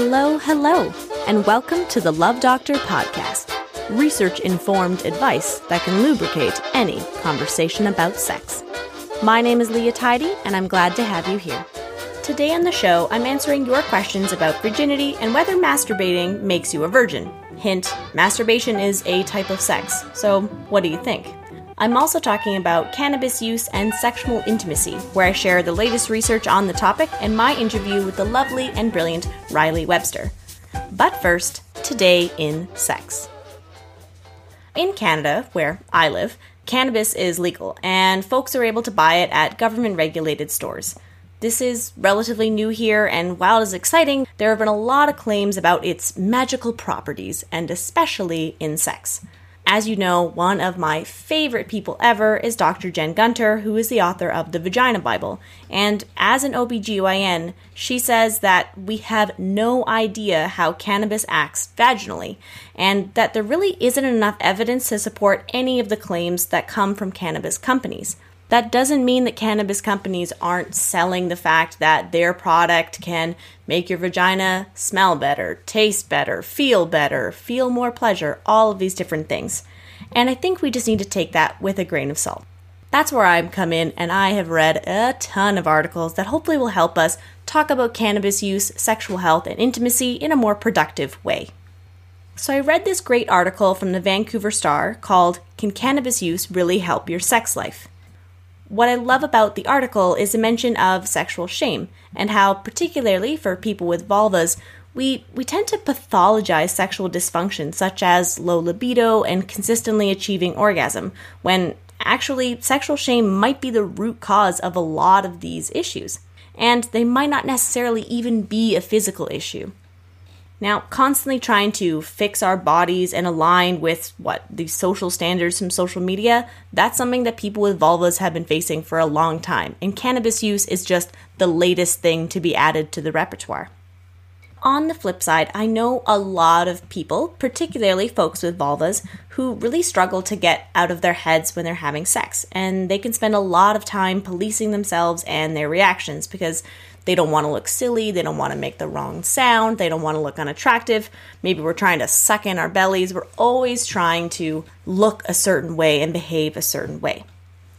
Hello, hello, and welcome to the Love Doctor podcast. Research informed advice that can lubricate any conversation about sex. My name is Leah Tidy, and I'm glad to have you here. Today on the show, I'm answering your questions about virginity and whether masturbating makes you a virgin. Hint masturbation is a type of sex, so what do you think? I'm also talking about cannabis use and sexual intimacy, where I share the latest research on the topic and my interview with the lovely and brilliant Riley Webster. But first, today in sex. In Canada, where I live, cannabis is legal, and folks are able to buy it at government regulated stores. This is relatively new here, and while it is exciting, there have been a lot of claims about its magical properties, and especially in sex. As you know, one of my favorite people ever is Dr. Jen Gunter, who is the author of the Vagina Bible. And as an OBGYN, she says that we have no idea how cannabis acts vaginally, and that there really isn't enough evidence to support any of the claims that come from cannabis companies. That doesn't mean that cannabis companies aren't selling the fact that their product can make your vagina smell better, taste better, feel better, feel more pleasure, all of these different things. And I think we just need to take that with a grain of salt. That's where I've come in, and I have read a ton of articles that hopefully will help us talk about cannabis use, sexual health, and intimacy in a more productive way. So I read this great article from the Vancouver Star called Can Cannabis Use Really Help Your Sex Life? What I love about the article is the mention of sexual shame and how, particularly for people with vulvas, we, we tend to pathologize sexual dysfunction such as low libido and consistently achieving orgasm, when actually sexual shame might be the root cause of a lot of these issues. And they might not necessarily even be a physical issue. Now, constantly trying to fix our bodies and align with what the social standards from social media, that's something that people with vulvas have been facing for a long time, and cannabis use is just the latest thing to be added to the repertoire. On the flip side, I know a lot of people, particularly folks with vulvas, who really struggle to get out of their heads when they're having sex, and they can spend a lot of time policing themselves and their reactions because they don't want to look silly. They don't want to make the wrong sound. They don't want to look unattractive. Maybe we're trying to suck in our bellies. We're always trying to look a certain way and behave a certain way.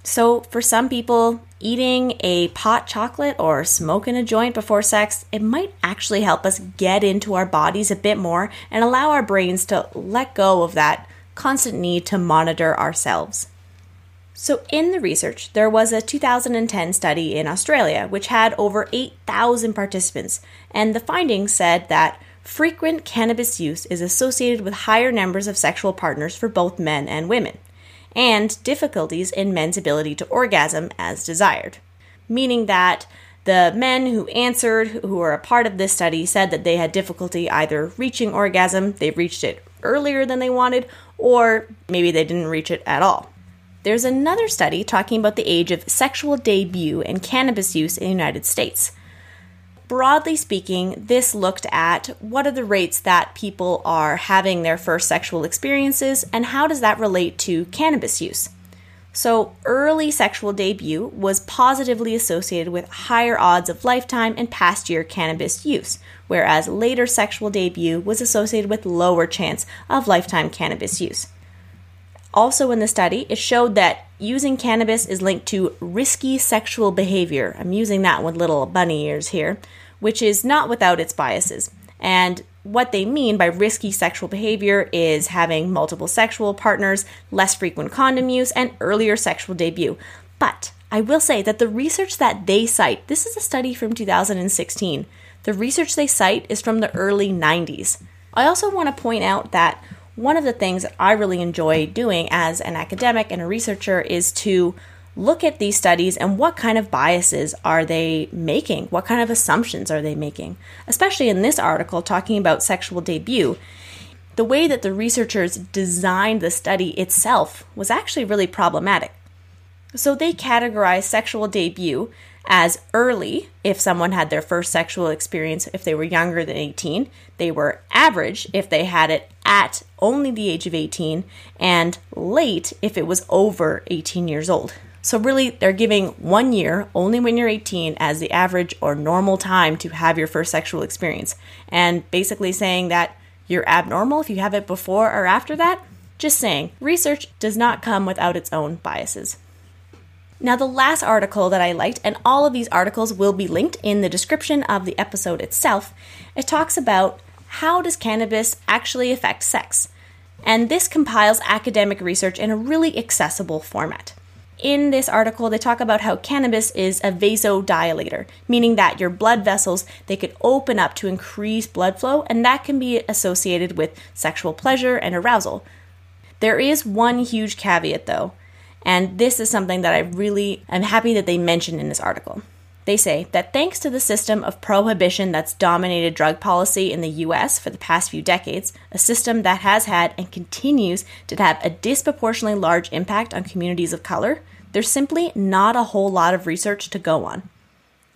So, for some people, eating a pot chocolate or smoking a joint before sex, it might actually help us get into our bodies a bit more and allow our brains to let go of that constant need to monitor ourselves. So, in the research, there was a 2010 study in Australia which had over 8,000 participants, and the findings said that frequent cannabis use is associated with higher numbers of sexual partners for both men and women, and difficulties in men's ability to orgasm as desired. Meaning that the men who answered, who were a part of this study, said that they had difficulty either reaching orgasm, they reached it earlier than they wanted, or maybe they didn't reach it at all. There's another study talking about the age of sexual debut and cannabis use in the United States. Broadly speaking, this looked at what are the rates that people are having their first sexual experiences and how does that relate to cannabis use. So, early sexual debut was positively associated with higher odds of lifetime and past year cannabis use, whereas later sexual debut was associated with lower chance of lifetime cannabis use. Also, in the study, it showed that using cannabis is linked to risky sexual behavior. I'm using that with little bunny ears here, which is not without its biases. And what they mean by risky sexual behavior is having multiple sexual partners, less frequent condom use, and earlier sexual debut. But I will say that the research that they cite, this is a study from 2016. The research they cite is from the early 90s. I also want to point out that one of the things that I really enjoy doing as an academic and a researcher is to look at these studies and what kind of biases are they making? What kind of assumptions are they making? Especially in this article talking about sexual debut. The way that the researchers designed the study itself was actually really problematic. So they categorized sexual debut as early if someone had their first sexual experience if they were younger than 18. They were average if they had it at only the age of 18, and late if it was over 18 years old. So, really, they're giving one year, only when you're 18, as the average or normal time to have your first sexual experience. And basically saying that you're abnormal if you have it before or after that. Just saying, research does not come without its own biases. Now, the last article that I liked, and all of these articles will be linked in the description of the episode itself, it talks about how does cannabis actually affect sex? And this compiles academic research in a really accessible format. In this article they talk about how cannabis is a vasodilator meaning that your blood vessels they could open up to increase blood flow and that can be associated with sexual pleasure and arousal. There is one huge caveat though and this is something that i really am happy that they mentioned in this article they say that thanks to the system of prohibition that's dominated drug policy in the US for the past few decades, a system that has had and continues to have a disproportionately large impact on communities of color, there's simply not a whole lot of research to go on.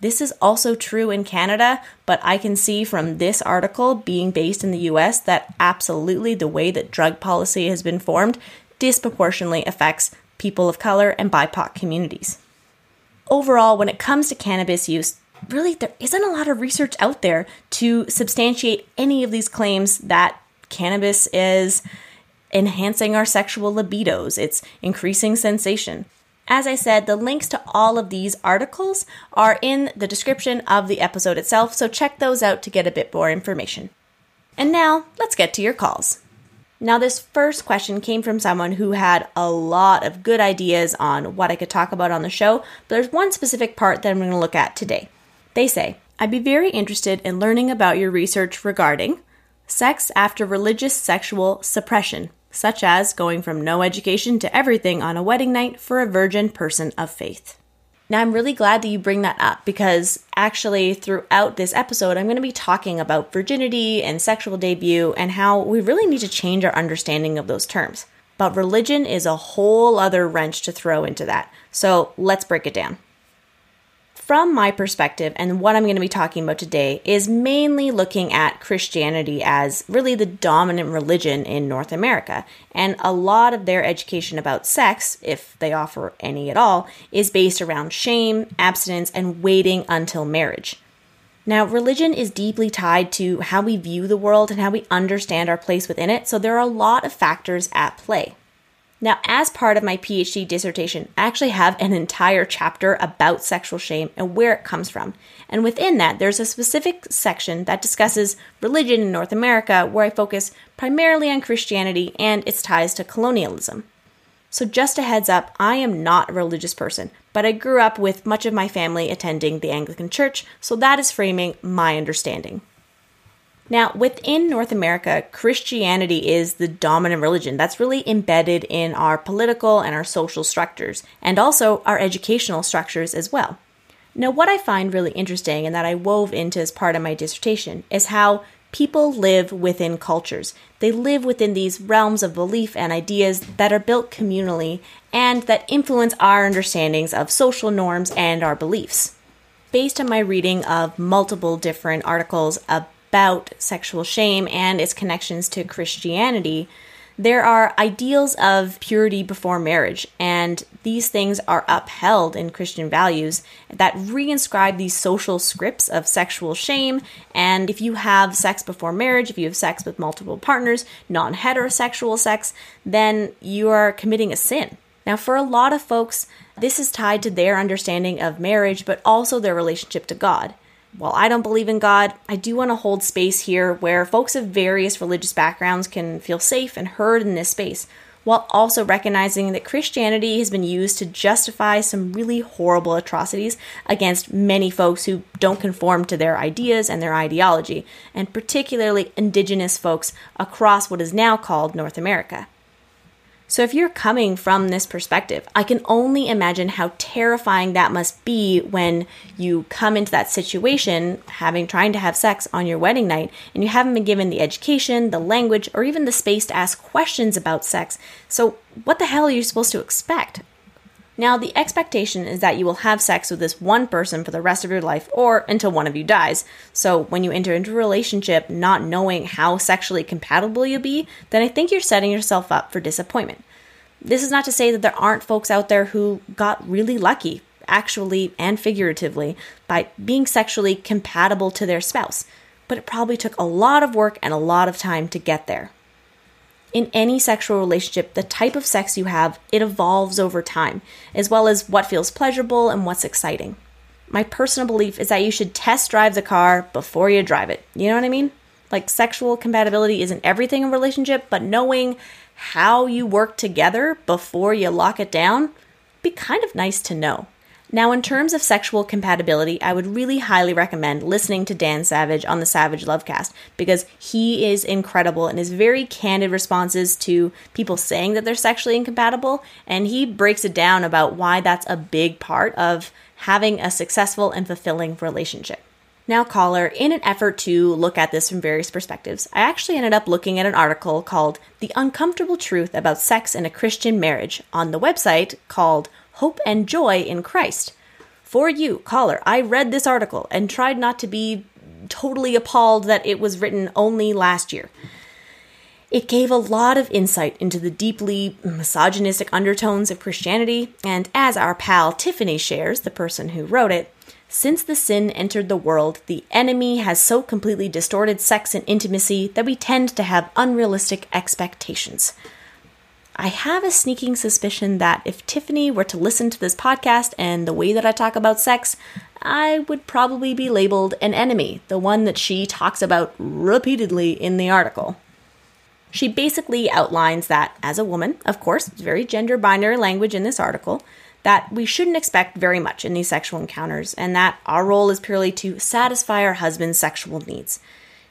This is also true in Canada, but I can see from this article being based in the US that absolutely the way that drug policy has been formed disproportionately affects people of color and BIPOC communities overall, when it comes to cannabis use, really there isn't a lot of research out there to substantiate any of these claims that cannabis is enhancing our sexual libidos, it's increasing sensation. As I said, the links to all of these articles are in the description of the episode itself, so check those out to get a bit more information. And now, let's get to your calls. Now, this first question came from someone who had a lot of good ideas on what I could talk about on the show, but there's one specific part that I'm going to look at today. They say, I'd be very interested in learning about your research regarding sex after religious sexual suppression, such as going from no education to everything on a wedding night for a virgin person of faith. Now, I'm really glad that you bring that up because actually, throughout this episode, I'm going to be talking about virginity and sexual debut and how we really need to change our understanding of those terms. But religion is a whole other wrench to throw into that. So let's break it down from my perspective, and what I'm going to be talking about today is mainly looking at Christianity as really the dominant religion in North America. And a lot of their education about sex, if they offer any at all, is based around shame, abstinence, and waiting until marriage. Now, religion is deeply tied to how we view the world and how we understand our place within it, so there are a lot of factors at play. Now, as part of my PhD dissertation, I actually have an entire chapter about sexual shame and where it comes from. And within that, there's a specific section that discusses religion in North America, where I focus primarily on Christianity and its ties to colonialism. So, just a heads up, I am not a religious person, but I grew up with much of my family attending the Anglican Church, so that is framing my understanding. Now, within North America, Christianity is the dominant religion that's really embedded in our political and our social structures, and also our educational structures as well. Now, what I find really interesting and that I wove into as part of my dissertation is how people live within cultures. They live within these realms of belief and ideas that are built communally and that influence our understandings of social norms and our beliefs. Based on my reading of multiple different articles about sexual shame and its connections to Christianity, there are ideals of purity before marriage, and these things are upheld in Christian values that reinscribe these social scripts of sexual shame. And if you have sex before marriage, if you have sex with multiple partners, non heterosexual sex, then you are committing a sin. Now, for a lot of folks, this is tied to their understanding of marriage, but also their relationship to God while I don't believe in God, I do want to hold space here where folks of various religious backgrounds can feel safe and heard in this space, while also recognizing that Christianity has been used to justify some really horrible atrocities against many folks who don't conform to their ideas and their ideology, and particularly indigenous folks across what is now called North America. So, if you're coming from this perspective, I can only imagine how terrifying that must be when you come into that situation, having trying to have sex on your wedding night, and you haven't been given the education, the language, or even the space to ask questions about sex. So, what the hell are you supposed to expect? Now, the expectation is that you will have sex with this one person for the rest of your life or until one of you dies. So, when you enter into a relationship not knowing how sexually compatible you'll be, then I think you're setting yourself up for disappointment. This is not to say that there aren't folks out there who got really lucky, actually and figuratively, by being sexually compatible to their spouse, but it probably took a lot of work and a lot of time to get there. In any sexual relationship, the type of sex you have, it evolves over time, as well as what feels pleasurable and what's exciting. My personal belief is that you should test drive the car before you drive it. You know what I mean? Like sexual compatibility isn't everything in a relationship, but knowing how you work together before you lock it down be kind of nice to know. Now, in terms of sexual compatibility, I would really highly recommend listening to Dan Savage on the Savage Lovecast because he is incredible and his very candid responses to people saying that they're sexually incompatible. And he breaks it down about why that's a big part of having a successful and fulfilling relationship. Now, caller, in an effort to look at this from various perspectives, I actually ended up looking at an article called The Uncomfortable Truth About Sex in a Christian Marriage on the website called Hope and Joy in Christ. For you, caller, I read this article and tried not to be totally appalled that it was written only last year. It gave a lot of insight into the deeply misogynistic undertones of Christianity, and as our pal Tiffany shares, the person who wrote it, since the sin entered the world, the enemy has so completely distorted sex and intimacy that we tend to have unrealistic expectations. I have a sneaking suspicion that if Tiffany were to listen to this podcast and the way that I talk about sex, I would probably be labeled an enemy, the one that she talks about repeatedly in the article. She basically outlines that, as a woman, of course, very gender binary language in this article, that we shouldn't expect very much in these sexual encounters, and that our role is purely to satisfy our husband's sexual needs.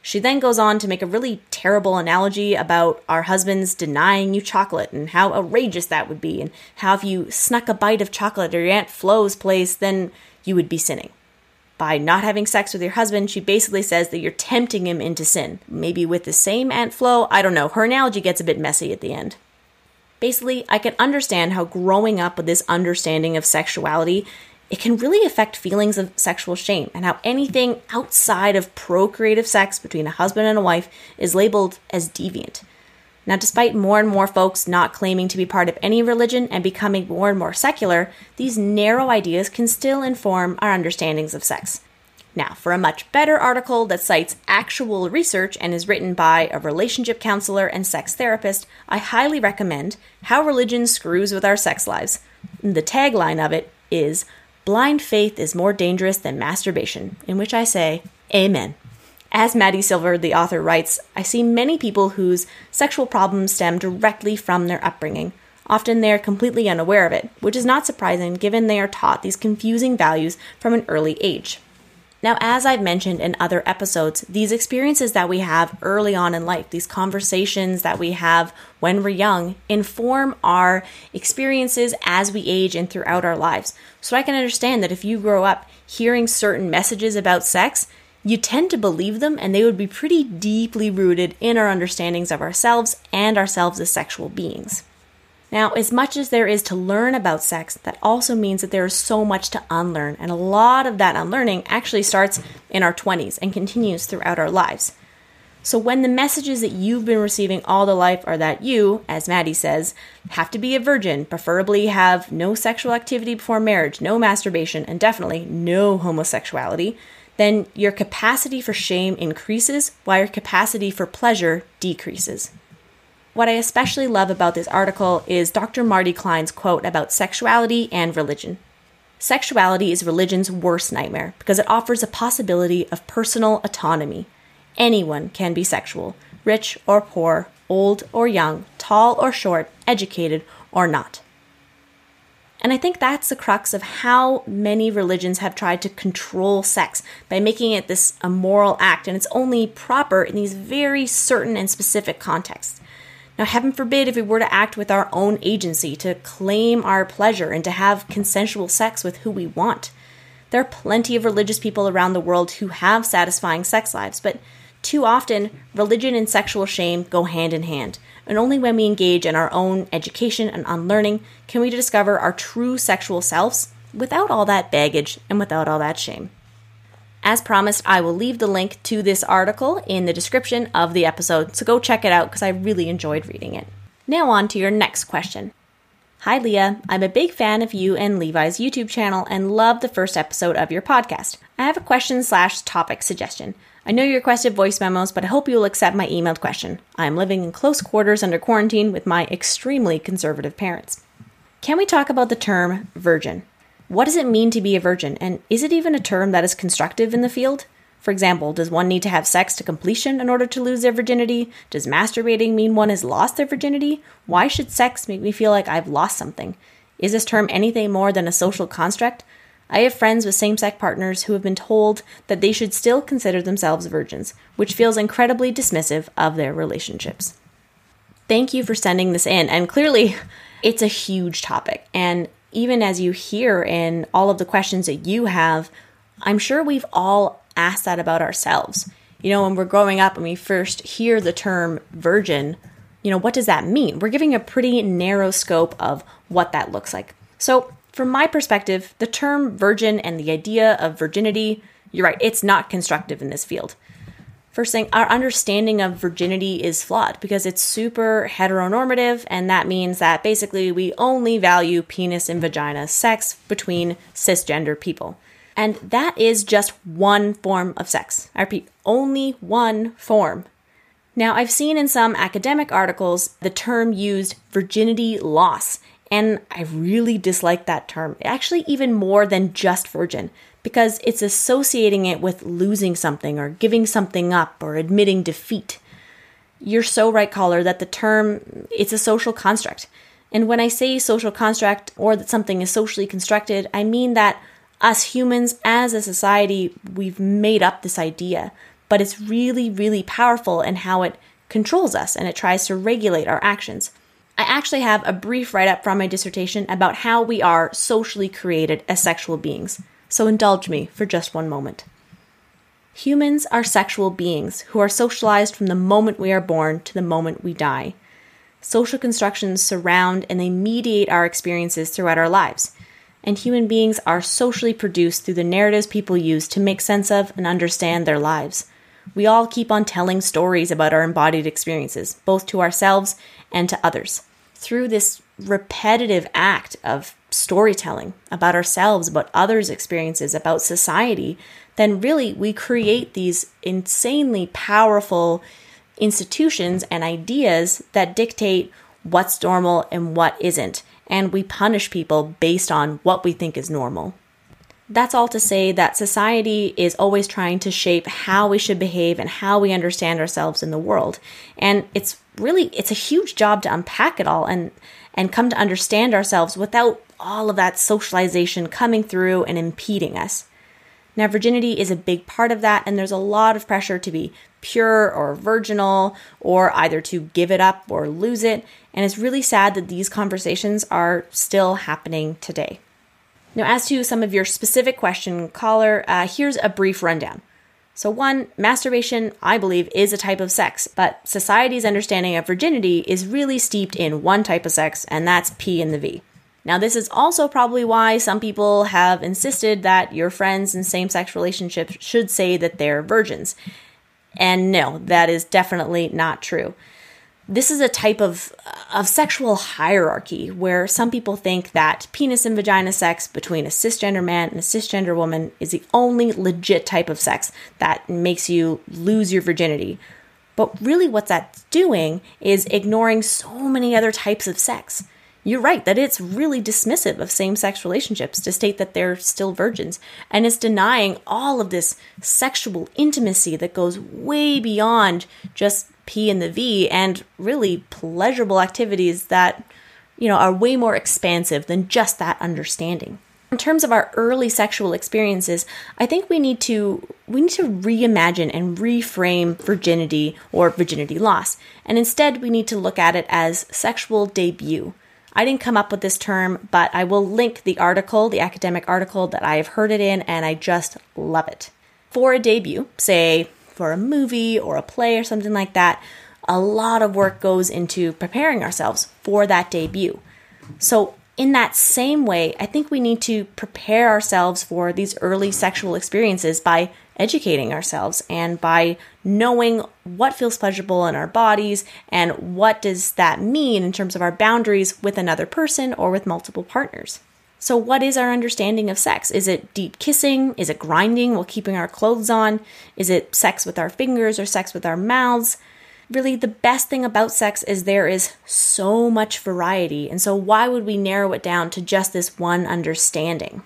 She then goes on to make a really terrible analogy about our husbands denying you chocolate and how outrageous that would be, and how if you snuck a bite of chocolate at your Aunt Flo's place, then you would be sinning. By not having sex with your husband, she basically says that you're tempting him into sin. Maybe with the same Aunt Flo, I don't know. Her analogy gets a bit messy at the end. Basically, I can understand how growing up with this understanding of sexuality, it can really affect feelings of sexual shame and how anything outside of procreative sex between a husband and a wife is labeled as deviant. Now, despite more and more folks not claiming to be part of any religion and becoming more and more secular, these narrow ideas can still inform our understandings of sex. Now, for a much better article that cites actual research and is written by a relationship counselor and sex therapist, I highly recommend How Religion Screws with Our Sex Lives. The tagline of it is Blind faith is more dangerous than masturbation, in which I say, Amen. As Matty Silver, the author, writes, I see many people whose sexual problems stem directly from their upbringing. Often they are completely unaware of it, which is not surprising given they are taught these confusing values from an early age. Now, as I've mentioned in other episodes, these experiences that we have early on in life, these conversations that we have when we're young, inform our experiences as we age and throughout our lives. So I can understand that if you grow up hearing certain messages about sex, you tend to believe them and they would be pretty deeply rooted in our understandings of ourselves and ourselves as sexual beings. Now, as much as there is to learn about sex, that also means that there is so much to unlearn, and a lot of that unlearning actually starts in our 20s and continues throughout our lives. So, when the messages that you've been receiving all the life are that you, as Matty says, have to be a virgin, preferably have no sexual activity before marriage, no masturbation, and definitely no homosexuality, then your capacity for shame increases while your capacity for pleasure decreases. What I especially love about this article is Dr. Marty Klein's quote about sexuality and religion. Sexuality is religion's worst nightmare because it offers a possibility of personal autonomy. Anyone can be sexual, rich or poor, old or young, tall or short, educated or not. And I think that's the crux of how many religions have tried to control sex by making it this immoral act, and it's only proper in these very certain and specific contexts. Now, heaven forbid if we were to act with our own agency, to claim our pleasure, and to have consensual sex with who we want. There are plenty of religious people around the world who have satisfying sex lives, but too often, religion and sexual shame go hand in hand. And only when we engage in our own education and unlearning can we discover our true sexual selves without all that baggage and without all that shame. As promised, I will leave the link to this article in the description of the episode, so go check it out because I really enjoyed reading it. Now, on to your next question. Hi, Leah. I'm a big fan of you and Levi's YouTube channel and love the first episode of your podcast. I have a question slash topic suggestion. I know you requested voice memos, but I hope you'll accept my emailed question. I am living in close quarters under quarantine with my extremely conservative parents. Can we talk about the term virgin? What does it mean to be a virgin, and is it even a term that is constructive in the field? For example, does one need to have sex to completion in order to lose their virginity? Does masturbating mean one has lost their virginity? Why should sex make me feel like I've lost something? Is this term anything more than a social construct? I have friends with same sex partners who have been told that they should still consider themselves virgins, which feels incredibly dismissive of their relationships. Thank you for sending this in, and clearly, it's a huge topic. And even as you hear in all of the questions that you have, I'm sure we've all asked that about ourselves. You know, when we're growing up and we first hear the term virgin, you know, what does that mean? We're giving a pretty narrow scope of what that looks like. So, from my perspective, the term virgin and the idea of virginity, you're right, it's not constructive in this field. First thing, our understanding of virginity is flawed because it's super heteronormative, and that means that basically we only value penis and vagina sex between cisgender people. And that is just one form of sex. I repeat, only one form. Now, I've seen in some academic articles the term used virginity loss, and I really dislike that term, actually, even more than just virgin, because it's associating it with losing something or giving something up or admitting defeat. You're so right, caller, that the term it's a social construct. And when I say social construct or that something is socially constructed, I mean that us humans, as a society, we've made up this idea, but it's really, really powerful in how it controls us and it tries to regulate our actions. I actually have a brief write up from my dissertation about how we are socially created as sexual beings, so indulge me for just one moment. Humans are sexual beings who are socialized from the moment we are born to the moment we die. Social constructions surround and they mediate our experiences throughout our lives and human beings are socially produced through the narratives people use to make sense of and understand their lives. We all keep on telling stories about our embodied experiences, both to ourselves and to others. Through this repetitive act of storytelling about ourselves, about others' experiences, about society, then really we create these insanely powerful institutions and ideas that dictate what's normal and what isn't and we punish people based on what we think is normal. That's all to say that society is always trying to shape how we should behave and how we understand ourselves in the world. And it's really it's a huge job to unpack it all and and come to understand ourselves without all of that socialization coming through and impeding us. Now, virginity is a big part of that, and there's a lot of pressure to be pure or virginal, or either to give it up or lose it. And it's really sad that these conversations are still happening today. Now, as to some of your specific question, caller, uh, here's a brief rundown. So, one, masturbation, I believe, is a type of sex, but society's understanding of virginity is really steeped in one type of sex, and that's P in the V. Now, this is also probably why some people have insisted that your friends in same sex relationships should say that they're virgins. And no, that is definitely not true. This is a type of, of sexual hierarchy where some people think that penis and vagina sex between a cisgender man and a cisgender woman is the only legit type of sex that makes you lose your virginity. But really, what that's doing is ignoring so many other types of sex you're right that it's really dismissive of same sex relationships to state that they're still virgins. And it's denying all of this sexual intimacy that goes way beyond just P and the V and really pleasurable activities that, you know, are way more expansive than just that understanding. In terms of our early sexual experiences, I think we need to we need to reimagine and reframe virginity or virginity loss. And instead we need to look at it as sexual debut I didn't come up with this term, but I will link the article, the academic article that I have heard it in, and I just love it. For a debut, say for a movie or a play or something like that, a lot of work goes into preparing ourselves for that debut. So, in that same way, I think we need to prepare ourselves for these early sexual experiences by educating ourselves and by knowing what feels pleasurable in our bodies and what does that mean in terms of our boundaries with another person or with multiple partners. So, what is our understanding of sex? Is it deep kissing? Is it grinding while keeping our clothes on? Is it sex with our fingers or sex with our mouths? Really, the best thing about sex is there is so much variety, and so why would we narrow it down to just this one understanding?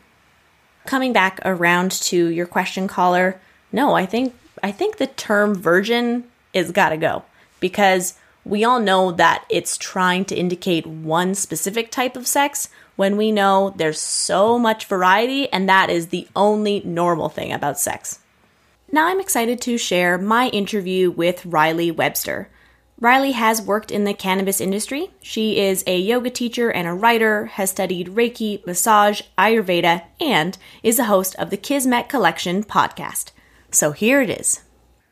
Coming back around to your question, caller, no, I think I think the term virgin is got to go because we all know that it's trying to indicate one specific type of sex when we know there's so much variety and that is the only normal thing about sex. Now I'm excited to share my interview with Riley Webster. Riley has worked in the cannabis industry. She is a yoga teacher and a writer, has studied Reiki, massage, Ayurveda, and is the host of the Kismet Collection podcast. So here it is.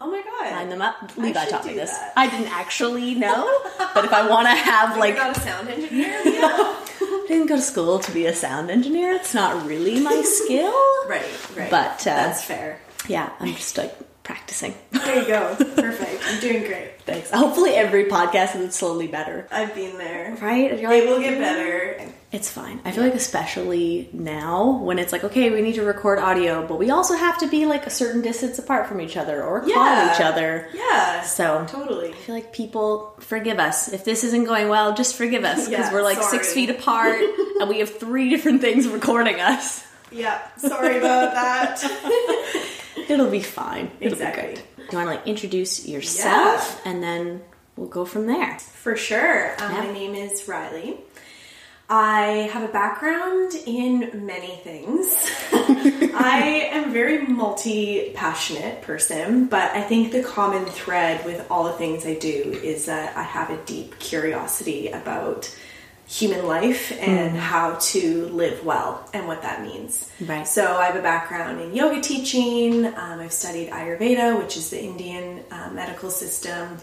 Oh my god. Line them up. Levi taught me this. that. I didn't actually know, but if I want to have like You're not a sound engineer? Yeah. I didn't go to school to be a sound engineer. It's not really my skill. right, right. But, uh, that's fair. Yeah, I'm just like practicing. There you go. Perfect. I'm doing great. Thanks. Hopefully, every podcast is slowly better. I've been there. Right? You're It will get better. It's fine. I feel like, especially now, when it's like, okay, we need to record audio, but we also have to be like a certain distance apart from each other or call Yeah. each other. Yeah. So Totally. I feel like people forgive us. If this isn't going well, just forgive us because Yeah, we're like six feet apart and we have three different things recording us. Yeah. Sorry about that. It'll be fine. It'll Exactly. be great. Do you want to like introduce yourself and then we'll go from there? For sure. Um, Yeah. My name is Riley. I have a background in many things. I am a very multi passionate person, but I think the common thread with all the things I do is that I have a deep curiosity about human life and how to live well and what that means. Right. So I have a background in yoga teaching. Um, I've studied Ayurveda, which is the Indian uh, medical system.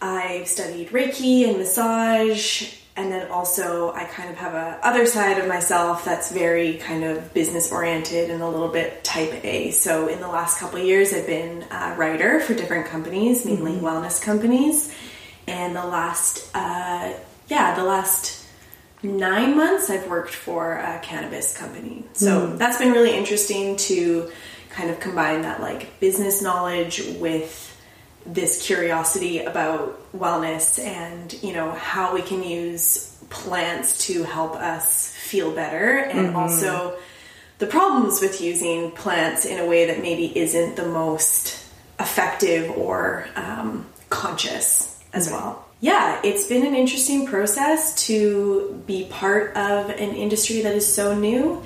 I've studied Reiki and massage, and then also I kind of have a other side of myself that's very kind of business oriented and a little bit type A. So in the last couple years, I've been a writer for different companies, mainly wellness companies, and the last uh, yeah the last nine months I've worked for a cannabis company. So that's been really interesting to kind of combine that like business knowledge with this curiosity about wellness and you know how we can use plants to help us feel better and also the problems with using plants in a way that maybe isn't the most effective or um, conscious as well yeah it's been an interesting process to be part of an industry that is so new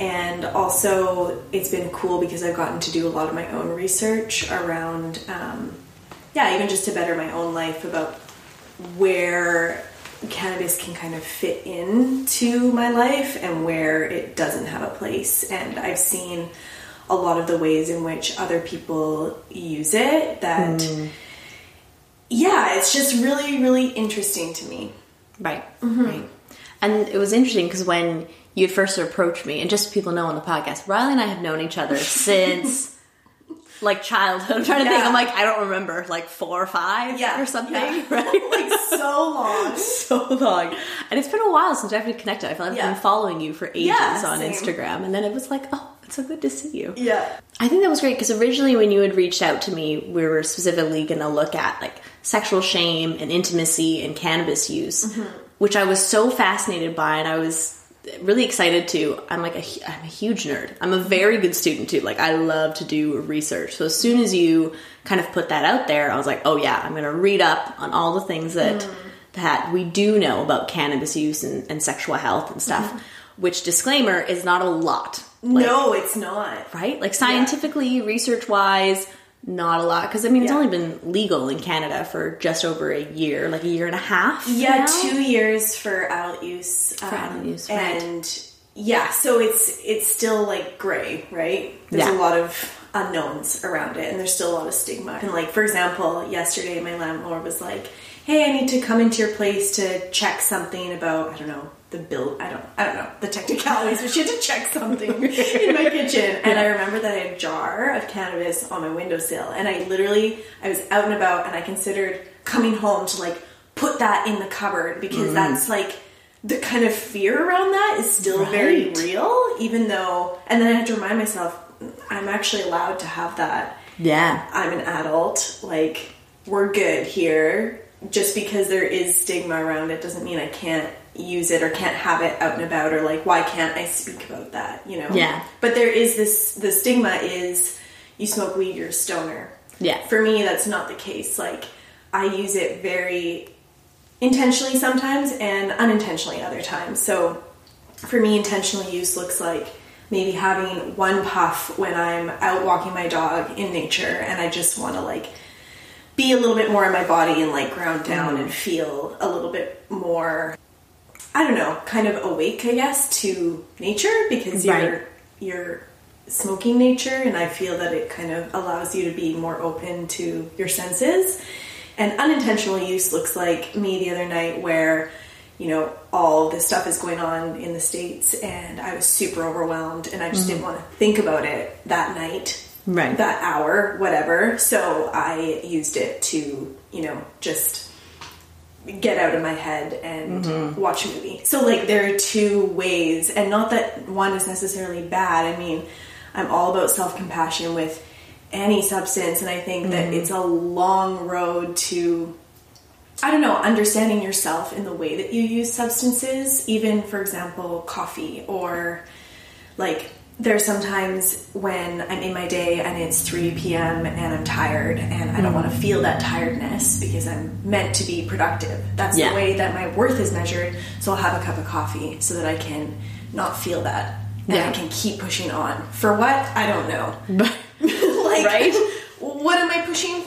and also it's been cool because i've gotten to do a lot of my own research around um, yeah, even just to better my own life about where cannabis can kind of fit into my life and where it doesn't have a place. And I've seen a lot of the ways in which other people use it that, yeah, it's just really, really interesting to me. Right. Mm-hmm. Right. And it was interesting because when you first approached me, and just so people know on the podcast, Riley and I have known each other since like childhood. I'm trying to think. I'm like, I don't remember, like four or five Yeah, or something. yeah. Right? like so long. so long. And it's been a while since I've been connected. I feel like I've been following you for ages Yeah, on same. Instagram. And then it was like, oh, it's so good to see you. Yeah. I think that was great because originally when you had reached out to me, we were specifically going to look at like sexual shame and intimacy and cannabis use, mm-hmm. which I was so fascinated by, and I was really excited to. I'm like a, I'm a huge nerd. I'm a very good student too. Like I love to do research. So as soon as you kind of put that out there, I was like, oh yeah, I'm going to read up on all the things that mm. that we do know about cannabis use and, and sexual health and stuff. Mm-hmm. Which disclaimer is not a lot. Like, no, it's not. right? Like scientifically, research wise, not a lot. Because I mean, it's Yeah. only been legal in Canada for just over a year, like a year and a half. Yeah, now? two years for adult use. For adult um, use, right. and yeah, so it's it's still like gray, right? There's Yeah. a lot of unknowns around it, and there's still a lot of stigma. And like for example, yesterday my landlord was like, hey, I need to come into your place to check something about, I don't know, the build, I don't, I don't know, the technicalities, but she had to check something in my kitchen. And I remember that I had a jar of cannabis on my windowsill. And I literally, I was out and about and I considered coming home to like put that in the cupboard because mm. that's like, the kind of fear around that is still right. very real, even though, and then I have to remind myself, I'm actually allowed to have that. Yeah. I'm an adult. Like, we're good here. Just because there is stigma around it doesn't mean I can't use it or can't have it out and about or like why can't I speak about that, you know? Yeah. But there is this the stigma is you smoke weed, you're a stoner. Yeah. For me that's not the case. Like I use it very intentionally sometimes and unintentionally other times. So for me intentional use looks like maybe having one puff when I'm out walking my dog in nature and I just want to like be a little bit more in my body and like ground down mm. and feel a little bit more I don't know, kind of awake, I guess, to nature because right. you're you're smoking nature and I feel that it kind of allows you to be more open to your senses. And unintentional use looks like me the other night where you know, all this stuff is going on in the States, and I was super overwhelmed, and I just mm-hmm. didn't want to think about it that night, right. that hour, whatever. So I used it to, you know, just get out of my head and mm-hmm. watch a movie. So, like, there are two ways, and not that one is necessarily bad. I mean, I'm all about self compassion with any substance, and I think mm-hmm. that it's a long road to I don't know, understanding yourself in the way that you use substances, even for example, coffee or like there's sometimes when I'm in my day and it's 3 p.m. and I'm tired and I don't want to mm-hmm. feel that tiredness because I'm meant to be productive. That's yeah. the way that my worth is measured. So I'll have a cup of coffee so that I can not feel that and yeah. I can keep pushing on. For what? I don't know. like, right? what am I pushing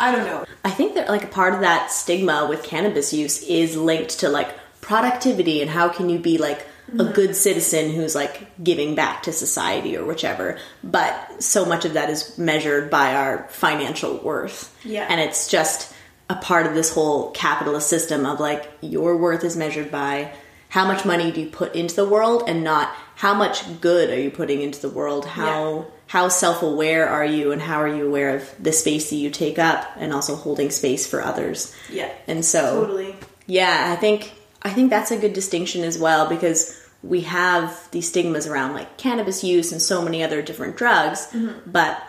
I don't know. I think that like a part of that stigma with cannabis use is linked to like productivity and how can you be like a mm-hmm. good citizen who's like giving back to society or whichever. But so much of that is measured by our financial worth. Yeah. And it's just a part of this whole capitalist system of like your worth is measured by how much money do you put into the world and not how much good are you putting into the world how yeah. how self-aware are you and how are you aware of the space that you take up and also holding space for others yeah and so totally yeah i think i think that's a good distinction as well because we have these stigmas around like cannabis use and so many other different drugs mm-hmm. but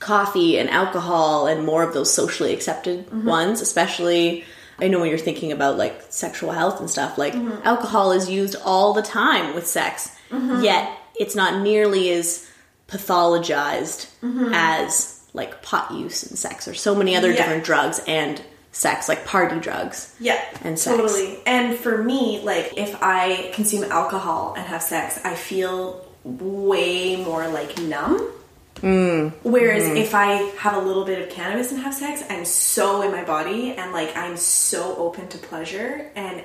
coffee and alcohol and more of those socially accepted mm-hmm. ones especially I know when you're thinking about like sexual health and stuff, like mm-hmm. alcohol is used all the time with sex, mm-hmm. yet it's not nearly as pathologized mm-hmm. as like pot use and sex or so many other yeah. different drugs and sex, like party drugs. Yeah, and sex. totally. And for me, like if I consume alcohol and have sex, I feel way more like numb Mm. Whereas mm. if I have a little bit of cannabis and have sex, I'm so in my body and like I'm so open to pleasure and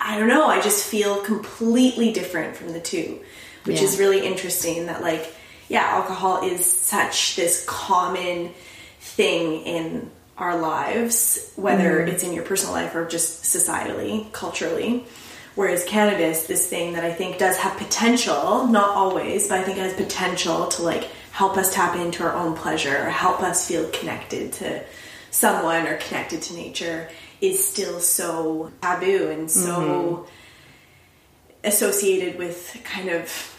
I don't know, I just feel completely different from the two, which yeah. is really interesting that like yeah, alcohol is such this common thing in our lives, whether mm. it's in your personal life or just societally, culturally. Whereas cannabis, this thing that I think does have potential, not always, but I think it has potential to like help us tap into our own pleasure or help us feel connected to someone or connected to nature is still so taboo and so mm-hmm. associated with kind of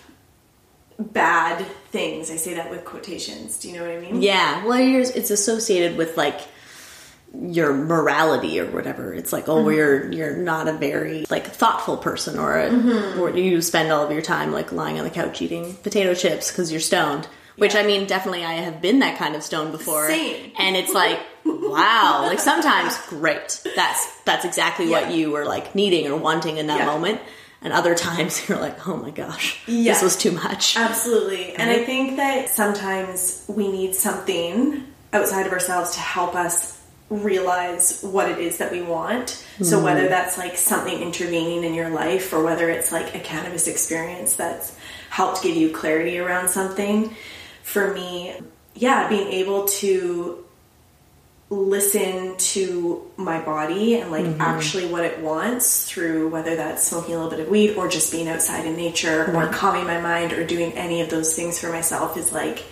bad things. I say that with quotations. Do you know what I mean? Yeah. Well, it's associated with like your morality or whatever. It's like, oh, mm-hmm. you're you're not a very like thoughtful person, or a, mm-hmm. or you spend all of your time like lying on the couch eating potato chips because you're stoned. Which yeah. I mean, definitely, I have been that kind of stone before, Same. and it's like, wow. Like sometimes, great. That's that's exactly yeah. what you were like needing or wanting in that yeah. moment. And other times, you're like, oh my gosh, this was too much. Absolutely. And I think that sometimes we need something outside of ourselves to help us realize what it is that we want. So hmm. whether that's like something intervening in your life or whether it's like a cannabis experience that's helped give you clarity around something, for me, yeah, being able to listen to my body and like mm-hmm. actually what it wants through whether that's smoking a little bit of weed or just being outside in nature or mm-hmm. calming my mind or doing any of those things for myself is like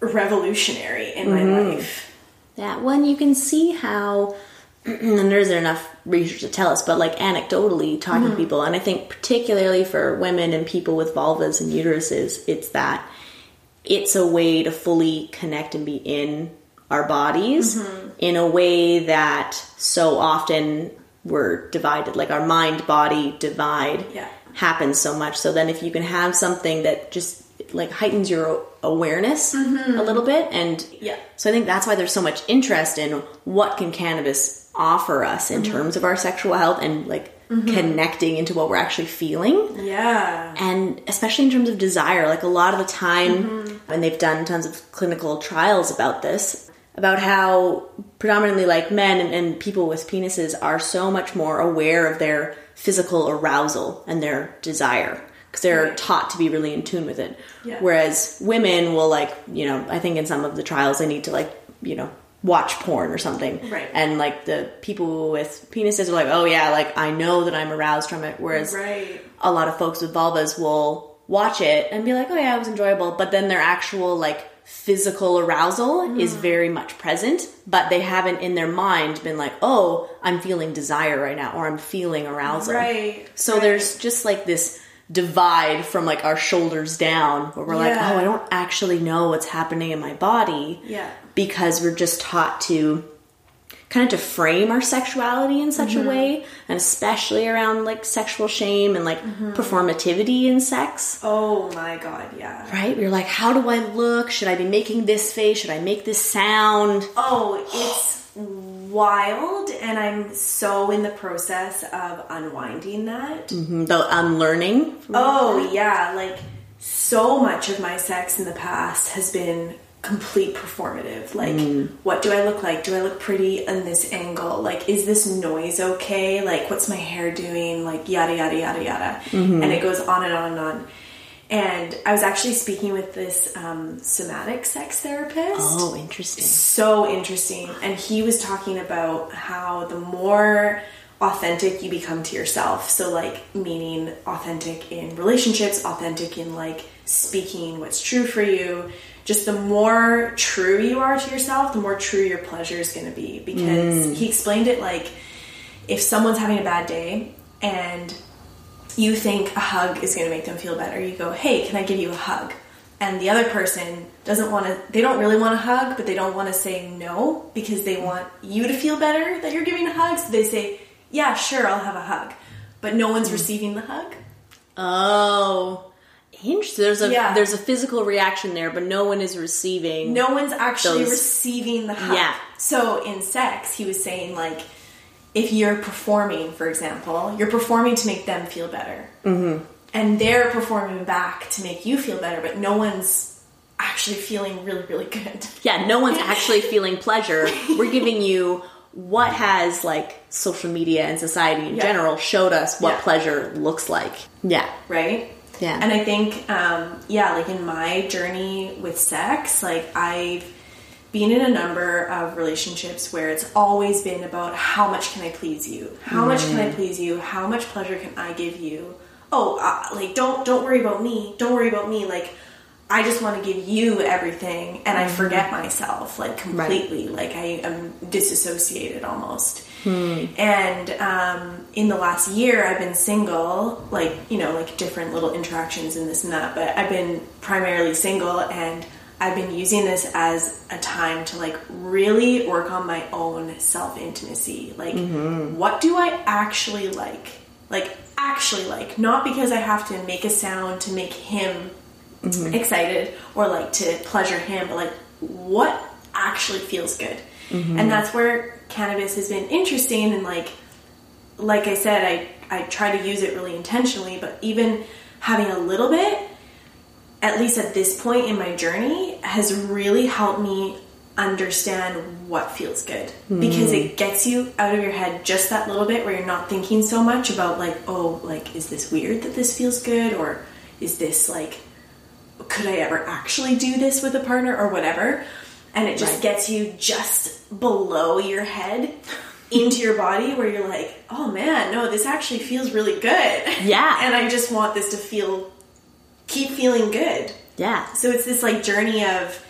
revolutionary in my mm-hmm. life. Yeah, when you can see how, and there's enough research to tell us, but like anecdotally talking to people, and I think particularly for women and people with vulvas and uteruses, it's that it's a way to fully connect and be in our bodies mm-hmm. in a way that so often we're divided. Like our mind body divide Yeah. happens so much. So then if you can have something that just like heightens your awareness mm-hmm. a little bit and Yeah. so I think that's why there's so much interest in what can cannabis offer us in mm-hmm. terms of our sexual health and like Mm-hmm. connecting into what we're actually feeling Yeah. and especially in terms of desire like a lot of the time mm-hmm. and they've done tons of clinical trials about this about how predominantly like men and, and people with penises are so much more aware of their physical arousal and their desire because they're Right. taught to be really in tune with it Yeah. whereas women will like you know i think in some of the trials they need to like you know watch porn or something Right. and like the people with penises are like oh yeah like i know that i'm aroused from it whereas Right. a lot of folks with vulvas will watch it and be like, oh yeah, it was enjoyable, but then their actual like physical arousal mm-hmm. is very much present, but they haven't in their mind been like, oh, I'm feeling desire right now or I'm feeling arousal. Right. So right. there's just like this divide from like our shoulders down where we're like, oh, I don't actually know what's happening in my body Yeah. Because we're just taught to kind of to frame our sexuality in such Mm-hmm. a way and especially around like sexual shame and like Mm-hmm. performativity in sex Oh my god, yeah. right we're like how do i look should i be making this face should i make this sound Oh, it's wild, and I'm so in the process of unwinding that. Mm-hmm. the unlearning Oh, yeah, like so much of my sex in the past has been complete performative. Like, what do I look like? Do I look pretty in this angle? Like, is this noise okay? Like, what's my hair doing? Like, yada, yada, yada, yada. And it goes on and on and on. And I was actually speaking with this um, somatic sex therapist oh interesting so interesting. And he was talking about how the more authentic you become to yourself, so like meaning authentic in relationships, authentic in like speaking what's true for you, just the more true you are to yourself, the more true your pleasure is going to be. Because mm. he explained it like if someone's having a bad day and you think a hug is going to make them feel better, you go, "Hey, can I give you a hug?" And the other person doesn't want to they don't really want a hug, but they don't want to say no because they want you to feel better that you're giving a hug. So they say, "Yeah, sure, I'll have a hug." But no one's mm. receiving the hug. oh interesting there's a Yeah. there's a physical reaction there but no one is receiving No one's actually Those- receiving the hug. Yeah. So in sex, he was saying like if you're performing, for example, you're performing to make them feel better. Mm-hmm. And they're performing back to make you feel better, but no one's actually feeling really, really good. yeah no one's actually feeling pleasure we're giving you what has like social media and society in Yeah. general showed us what Yeah. pleasure looks like yeah right? Yeah. And I think, um, yeah, like in my journey with sex, like I've been in a number of relationships where it's always been about how much can I please you? How much can I please you? How much pleasure can I give you? Oh, uh, like don't don't worry about me. Don't worry about me. Like I just want to give you everything, and I forget myself like completely. Like I am disassociated almost. Hmm. And um, in the last year, I've been single, like, you know, like different little interactions and this and that, but I've been primarily single and I've been using this as a time to like really work on my own self intimacy. Like, mm-hmm. what do I actually like? Like, actually like, not because I have to make a sound to make him mm-hmm. excited or like to pleasure him, but like what actually feels good. Mm-hmm. And that's where cannabis has been interesting and like like I said, I I try to use it really intentionally, but even having a little bit, at least at this point in my journey, has really helped me understand what feels good. Hmm. Because it gets you out of your head just that little bit where you're not thinking so much about like oh like is this weird that this feels good? Or is this like could I ever actually do this with a partner or whatever and it just Right. gets you just below your head into your body where you're like, oh man, no, this actually feels really good. Yeah. and I just want this to feel, keep feeling good. Yeah. So it's this like journey of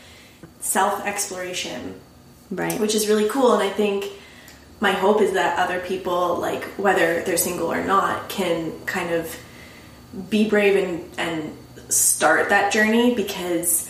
self exploration, Right. which is really cool. And I think my hope is that other people, like whether they're single or not, can kind of be brave and, and start that journey because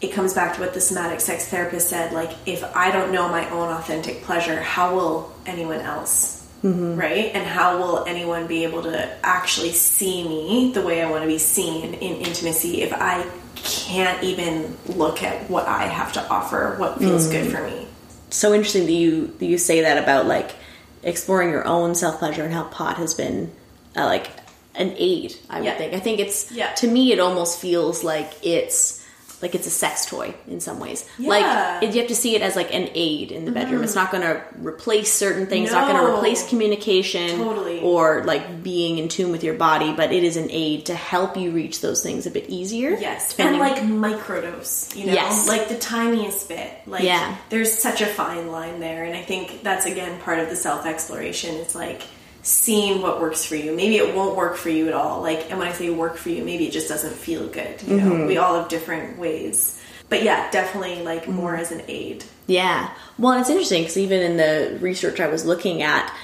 it comes back to what the somatic sex therapist said like if i don't know my own authentic pleasure how will anyone else right and how will anyone be able to actually see me the way i want to be seen in intimacy if i can't even look at what i have to offer what feels good for me so interesting that you that you say that about like exploring your own self pleasure and how pot has been uh, like an aid. I would Yeah. think. I think it's Yeah. to me it almost feels like it's like it's a sex toy in some ways. Yeah. Like you have to see it as like an aid in the bedroom. It's mm-hmm. not going to replace certain things. It's not going to replace communication Totally. or like being in tune with your body. But it is an aid to help you reach those things a bit easier. Yes, depending- and like microdose, you know, Yes. like the tiniest bit. Like, Yeah. there's such a fine line there, and I think that's again part of the self exploration. It's like seeing what works for you. Maybe it won't work for you at all. Like, and when I say work for you, maybe it just doesn't feel good. You know, mm-hmm. we all have different ways, but yeah, definitely like mm-hmm. more as an aid. Yeah. Well, it's interesting because even in the research I was looking at,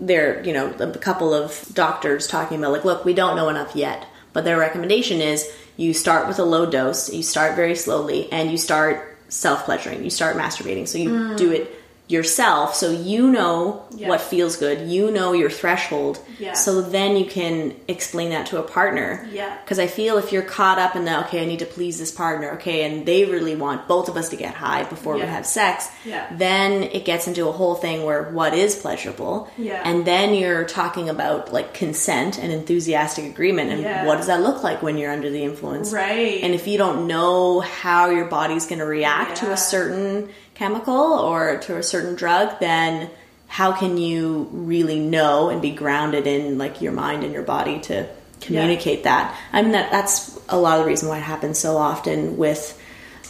there, you know, a couple of doctors talking about like, look, we don't know enough yet, but their recommendation is you start with a low dose, you start very slowly, and you start self pleasuring, you start masturbating. So you mm. do it yourself, so you know Yeah. what feels good, you know your threshold, Yeah. so then you can explain that to a partner. Yeah. Because I feel if you're caught up in the okay, I need to please this partner, okay, and they really want both of us to get high before we have sex, Yeah. then it gets into a whole thing where what is pleasurable, Yeah. and then you're talking about like consent and enthusiastic agreement, and Yeah. what does that look like when you're under the influence, Right. And if you don't know how your body's going to react to a certain chemical or to a certain drug, then how can you really know and be grounded in like your mind and your body to communicate that? I mean, that that's a lot of the reason why it happens so often with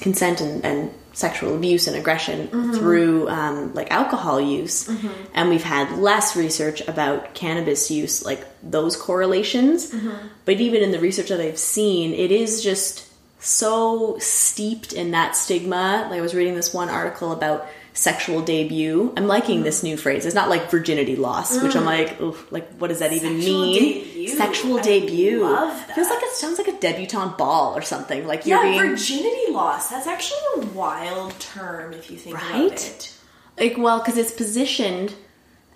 consent and, and sexual abuse and aggression mm-hmm. through um, like alcohol use, mm-hmm. and we've had less research about cannabis use, like those correlations. Mm-hmm. But even in the research that I've seen, it is just so steeped in that stigma. Like I was reading this one article about sexual debut. I'm liking this new phrase. It's not like virginity loss, which I'm mm. like, oof, like what does that even mean? debut. Sexual I debut. love Feels like it sounds like a debutante ball or something. Like you're Yeah, being virginity loss. That's actually a wild term if you think Right? about it. like well because it's positioned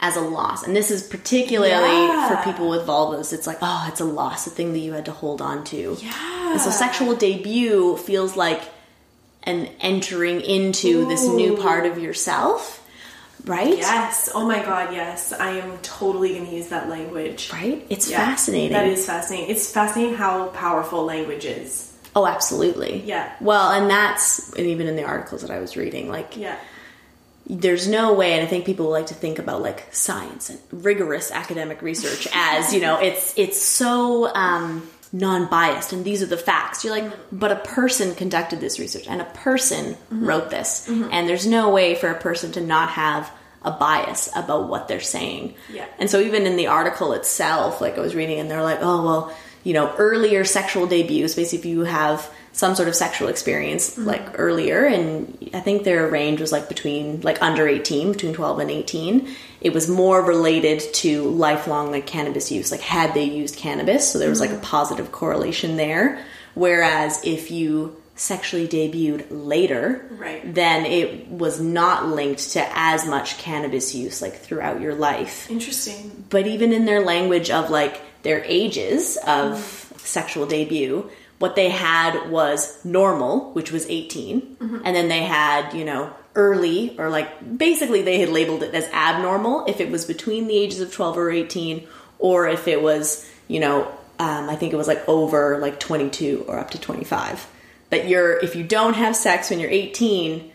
as a loss and this is particularly Yeah. for people with vulvas it's like oh it's a loss a thing that you had to hold on to Yeah. and so sexual debut feels like an entering into this new part of yourself right Yes. Oh my god, yes. I am totally going to use that language. right it's Yeah, fascinating That is fascinating. It's fascinating how powerful language is. oh absolutely Yeah. well and that's and even in the articles that i was reading like Yeah. There's no way and i think people like to think about like science and rigorous academic research as you know it's it's so um, non-biased and these are the facts you're like but a person conducted this research and a person Mm-hmm. wrote this and there's no way for a person to not have a bias about what they're saying Yeah. and so even in the article itself like i was reading and they're like oh well you know earlier sexual debuts basically if you have some sort of sexual experience Mm-hmm. like earlier and i think their range was like between like under 18 between 12 and 18 it was more related to lifelong like cannabis use like had they used cannabis so there was like Mm-hmm. a positive correlation there whereas if you sexually debuted later Right. then it was not linked to as much cannabis use like throughout your life Interesting. but even in their language of like their ages of sexual debut what they had was normal which was 18 and then they had you know early or like basically they had labeled it as abnormal if it was between the ages of 12 or 18 or if it was you know um, i think it was like over like 22 or up to 25 that you're if you don't have sex when you're 18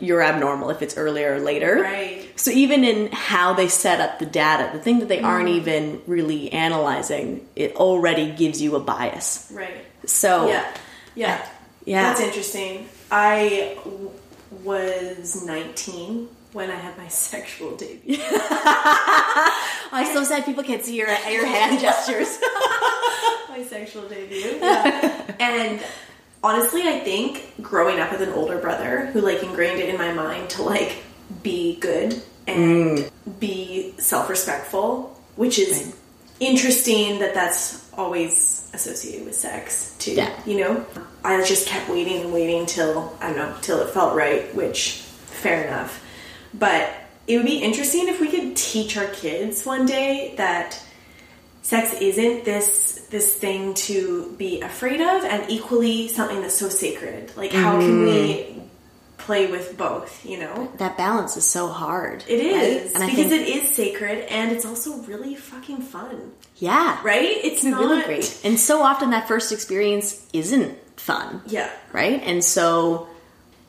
you're abnormal if it's earlier or later Right. so even in how they set up the data, the thing that they aren't even really analyzing, it already gives you a bias. Right. So Yeah. Yeah. Yeah. That's interesting. I was 19 when I had my sexual debut. I'm so sad people can't see your your hand gestures. my sexual debut. Yeah. and honestly, I think growing up with an older brother who like ingrained it in my mind to like be good and mm. be self-respectful, which is Right. interesting that that's always associated with sex too. Yeah. You know, I just kept waiting and waiting till I don't know till it felt right, which fair enough. But it would be interesting if we could teach our kids one day that sex isn't this this thing to be afraid of and equally something that's so sacred like how can we mm. Play with both you know that balance is so hard. it is right? because think, it is sacred and it's also really fucking fun yeah, right it's It's not really great. And so often that first experience isn't fun. yeah right? And so,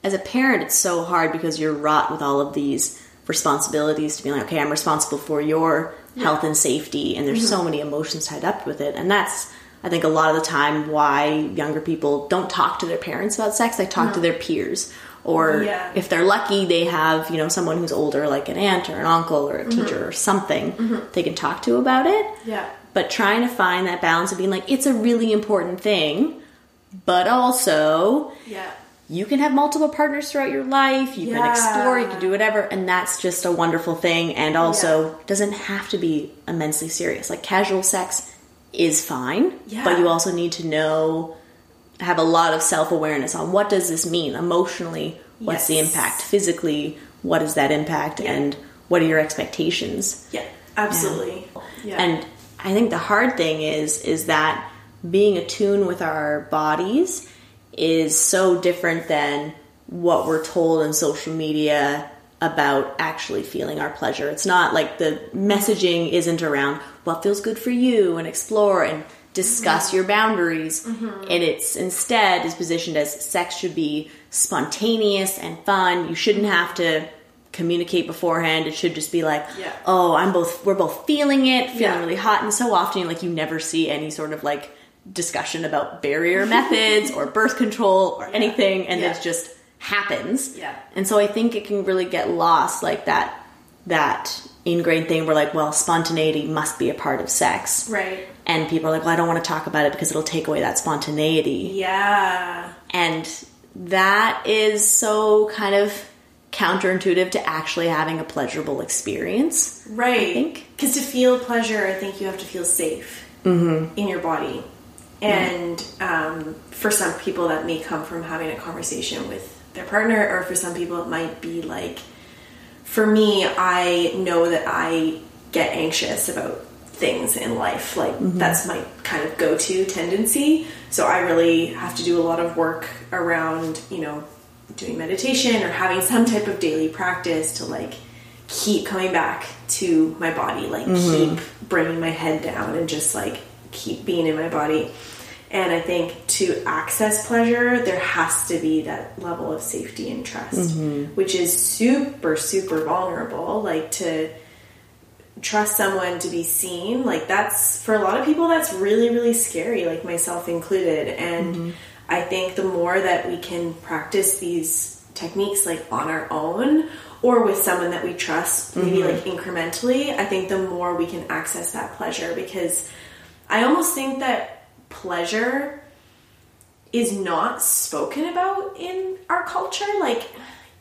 as a parent, it's so hard because you're wrought with all of these responsibilities to be like, okay, I'm responsible for your health and safety, and there's Mm-hmm. so many emotions tied up with it. And that's, I think, a lot of the time why younger people don't talk to their parents about sex, they talk to their peers. Or Yeah. if they're lucky, they have you know someone who's older, like an aunt or an uncle or a Mm-hmm. teacher or something, they can talk to about it. Yeah. But trying to find that balance of being like it's a really important thing but also yeah. you can have multiple partners throughout your life. You can explore you can do whatever and that's just a wonderful thing. And also doesn't have to be immensely serious. Like casual sex is fine Yeah. but you also need to know have a lot of self-awareness on what does this mean emotionally what's the impact physically what is that impact and what are your expectations? Yeah absolutely. Yeah. And I think the hard thing is is that being attuned with our bodies is so different than what we're told in social media about actually feeling our pleasure. It's not like the messaging isn't around what feels good for you and explore and discuss mm-hmm. your boundaries. Mm-hmm. And it's instead is positioned as sex should be spontaneous and fun. You shouldn't mm-hmm. have to communicate beforehand. It should just be like, Yeah. oh, I'm both we're both feeling it, feeling Yeah. really hot, and so often like you never see any sort of like discussion about barrier methods or birth control or anything, and Yeah. it just happens. Yeah. And so I think it can really get lost like that that ingrained thing where like, well, spontaneity must be a part of sex. right And people are like, well, I don't want to talk about it because it'll take away that spontaneity. yeah And that is so kind of counterintuitive to actually having a pleasurable experience. Right. I think. Because to feel pleasure, I think you have to feel safe Mm-hmm. in your body. And um, for some people, that may come from having a conversation with their partner, or for some people, it might be like, for me, I know that I get anxious about things in life. Like, Mm-hmm. that's my kind of go to tendency. So I really have to do a lot of work around, you know, doing meditation or having some type of daily practice to like keep coming back to my body, like keep bringing my head down and just like keep being in my body. And I think to access pleasure, there has to be that level of safety and trust, which is super, super vulnerable. Like to trust someone to be seen, like that's for a lot of people, that's really, really scary, like myself included. And mm-hmm. I think the more that we can practice these techniques like on our own or with someone that we trust, maybe mm-hmm. like incrementally, I think the more we can access that pleasure because I almost think that pleasure is not spoken about in our culture. Like,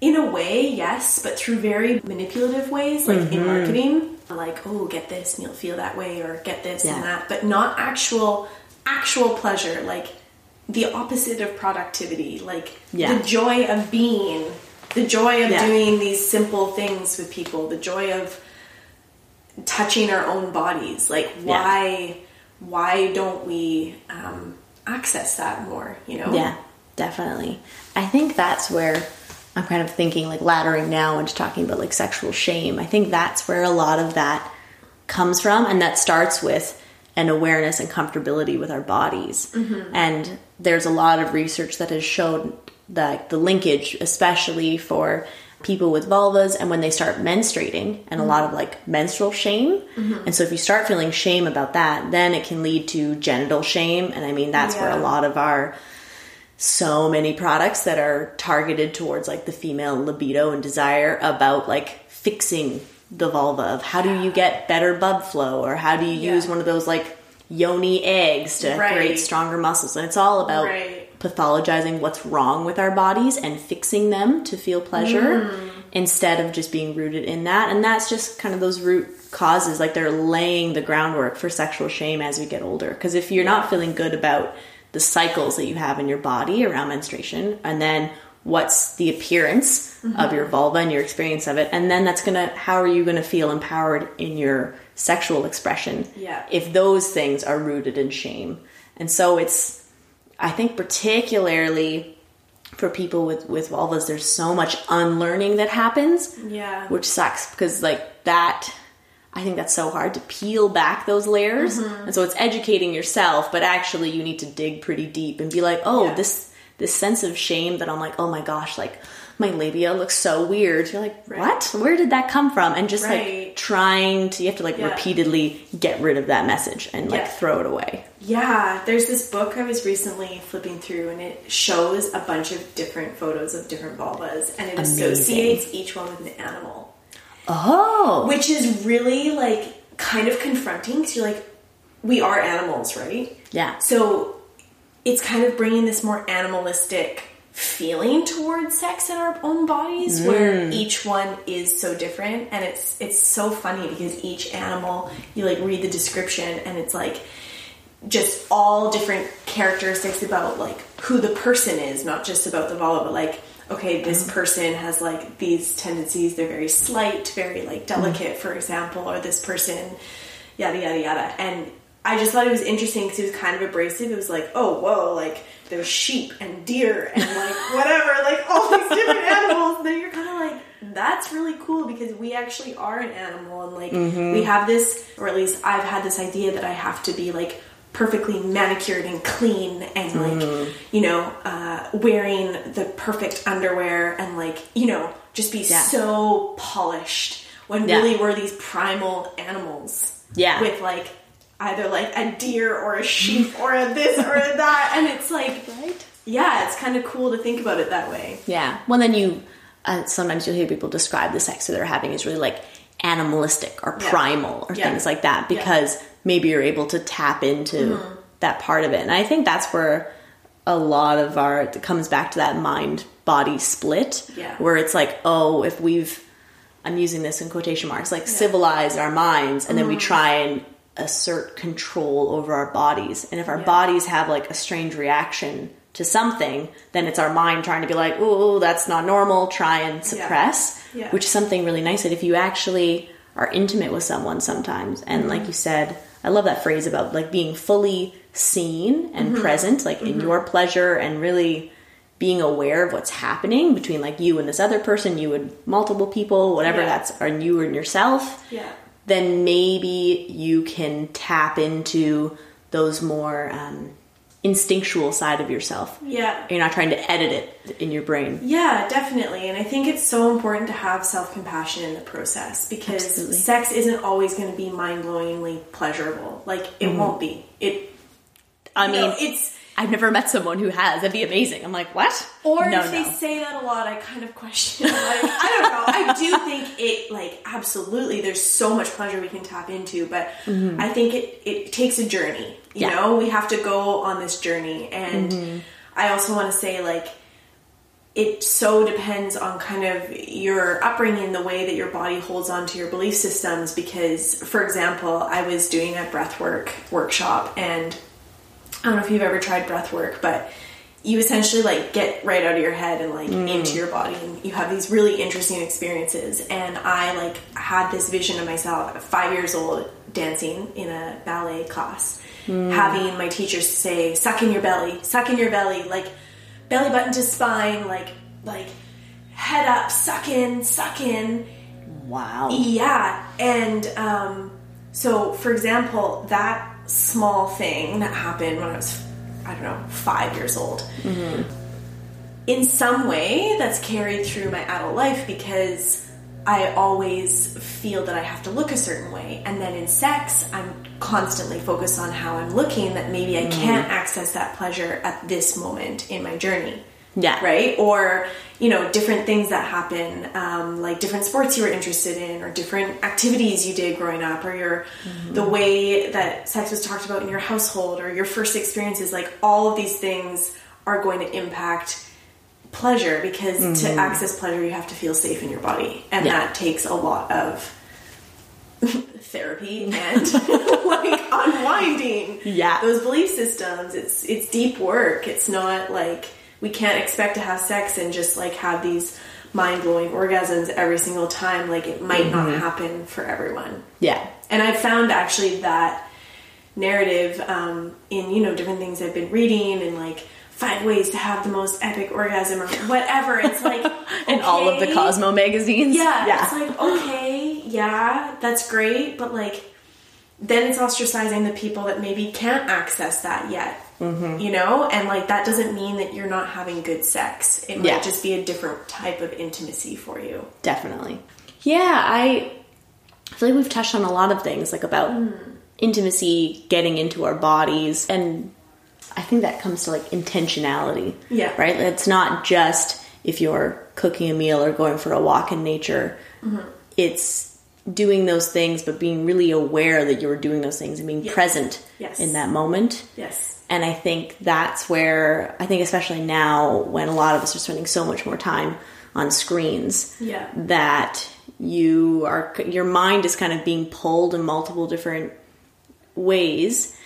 in a way, yes, but through very manipulative ways, like in mm-hmm. marketing. Like, oh, get this and you'll feel that way, or get this Yeah. and that, but not actual, actual pleasure. Like the opposite of productivity. Like Yeah. the joy of being, the joy of Yeah. doing these simple things with people, the joy of touching our own bodies. Like, why, why don't we um, access that more? You know? Yeah, definitely. I think that's where I'm kind of thinking like laddering now into talking about like sexual shame. I think that's where a lot of that comes from, and that starts with an awareness and comfortability with our bodies. Mm-hmm. And there's a lot of research that has shown that the linkage, especially for people with vulvas and when they start menstruating and a mm-hmm. lot of like menstrual shame. Mm-hmm. And so if you start feeling shame about that, then it can lead to genital shame. And I mean, that's where a lot of our so many products that are targeted towards like the female libido and desire about like fixing the vulva of how do you get better blood flow or how do you Yeah. use one of those like yoni eggs to Right. create stronger muscles and it's all about Right. pathologizing what's wrong with our bodies and fixing them to feel pleasure Mm. instead of just being rooted in that and that's just kind of those root causes like they're laying the groundwork for sexual shame as we get older because if you're not feeling good about the cycles that you have in your body around menstruation and then what's the appearance Mm-hmm. of your vulva and your experience of it and then that's gonna how are you gonna feel empowered in your sexual expression Yeah. if those things are rooted in shame and so it's i think particularly for people with with vulvas there's so much unlearning that happens Yeah. which sucks because like that i think that's so hard to peel back those layers Mm-hmm. and so it's educating yourself but actually you need to dig pretty deep and be like oh Yeah. this this sense of shame that i'm like oh my gosh like my labia looks so weird you're like Right. what where did that come from and just Right. like trying to you have to like Yeah. repeatedly get rid of that message and like Yeah. throw it away Yeah, there's this book I was recently flipping through, and it shows a bunch of different photos of different vulvas, and it Amazing. associates each one with an animal, oh. Which is really like kind of confronting because you're like, we are animals, right? yeah. So it's kind of bringing this more animalistic feeling towards sex in our own bodies where mm. each one is so different. And it's it's so funny because each animal you like read the description and it's like just all different characteristics about like who the person is not just about the vulva but like okay this uh-huh. person has like these tendencies they're very slight very like mm-hmm. delicate for example or this person yada yada yada. And i just thought it was interesting because it was kind of abrasive. It was like oh whoa like there's sheep and deer and like whatever like all these different animals. And then you're kind of like that's really cool because we actually are an animal and like we mm-hmm. have this or at least i've had this idea that i have to be like perfectly manicured and clean and like you know uh, wearing the perfect underwear and like you know just be Yeah. so polished when Yeah. really we're these primal animals Yeah. with like either like a deer or a sheep or a this or a that and it's like right yeah it's kind of cool to think about it that way Yeah. Well, then you uh, sometimes you'll hear people describe the sex that they're having as really like animalistic or Yeah. primal or Yeah. things like that Yeah. because maybe you're able to tap into Mm-hmm. that part of it. And I think that's where a lot of our it comes back to that mind body split Yeah. where it's like, oh, if we've I'm using this in quotation marks, like civilize our minds and then Mm-hmm. we try and assert control over our bodies. And if our Yeah. bodies have like a strange reaction to something, then it's our mind trying to be like, ooh, that's not normal, try and suppress. Yeah. Which is something really nice that if you actually are intimate with someone sometimes, and Mm-hmm. like you said, I love that phrase about like being fully seen and Mm-hmm. present, like in your pleasure and really being aware of what's happening between like you and this other person, you and multiple people, whatever Yeah. that's, or you and yourself yeah then maybe you can tap into those more um, instinctual side of yourself. yeah You're not trying to edit it in your brain. Yeah, definitely. And I think it's so important to have self compassion in the process because Absolutely. sex isn't always going to be mind blowingly pleasurable. Like, it mm-hmm. won't be. It, I mean, know, it's. I've never met someone who has. That'd be amazing. I'm like, what? Or no, if they no. say that a lot, I kind of question. Like, I don't know. I do think it, like, absolutely, there's so much pleasure we can tap into, but I think it, it takes a journey. You Mm-hmm. Yeah. Mm-hmm. know, we have to go on this journey. And I also want to say, like, it so depends on kind of your upbringing, the way that your body holds on to your belief systems. Because, for example, I was doing a breathwork workshop, and I don't know if you've ever tried breath work, but you essentially like get right out of your head and like into your body and you have these really interesting experiences. And i like had this vision of myself at five years old dancing in a ballet class having my teachers say suck in your belly suck in your belly like belly button to spine like like head up suck in suck in. Wow. yeah, and um, so for example, that small thing that happened when I was, I don't know, five years old, mm-hmm. in some way that's carried through my adult life because I always feel that I have to look a certain way. And then in sex, I'm constantly focused on how I'm looking, that maybe I mm-hmm. can't access that pleasure at this moment in my journey. Yeah. Right? Or, you know, different things that happen, um, like different sports you were interested in, or different activities you did growing up, or your, the way that sex was talked about in your household, or your first experiences. Like, all of these things are going to impact pleasure because to access pleasure, you have to feel safe in your body. And Yeah. that takes a lot of therapy and like unwinding Yeah. those belief systems it's it's deep work it's not like we can't expect to have sex and just like have these mind-blowing orgasms every single time like it might not happen for everyone Yeah. and i've found actually that narrative um, in you know different things i've been reading and like five ways to have the most epic orgasm or whatever it's like In all of the. Cosmo magazines. Yeah, Yeah. it's like okay, yeah, that's great, but like then it's ostracizing the people that maybe can't access that yet. Mm-hmm. You know, and like that doesn't mean that you're not having good sex. It might Yeah. just be a different type of intimacy for you. Definitely. Yeah, I feel like we've touched on a lot of things, like about intimacy, getting into our bodies, and I think that comes to like intentionality. Yeah. Right? It's not just if you're cooking a meal or going for a walk in nature, it's doing those things, but being really aware that you're doing those things and being Yes. present Yes. in that moment. Yes. And I think that's where I think especially now when a lot of us are spending so much more time on screens Yeah. that you are your mind is kind of being pulled in multiple different ways.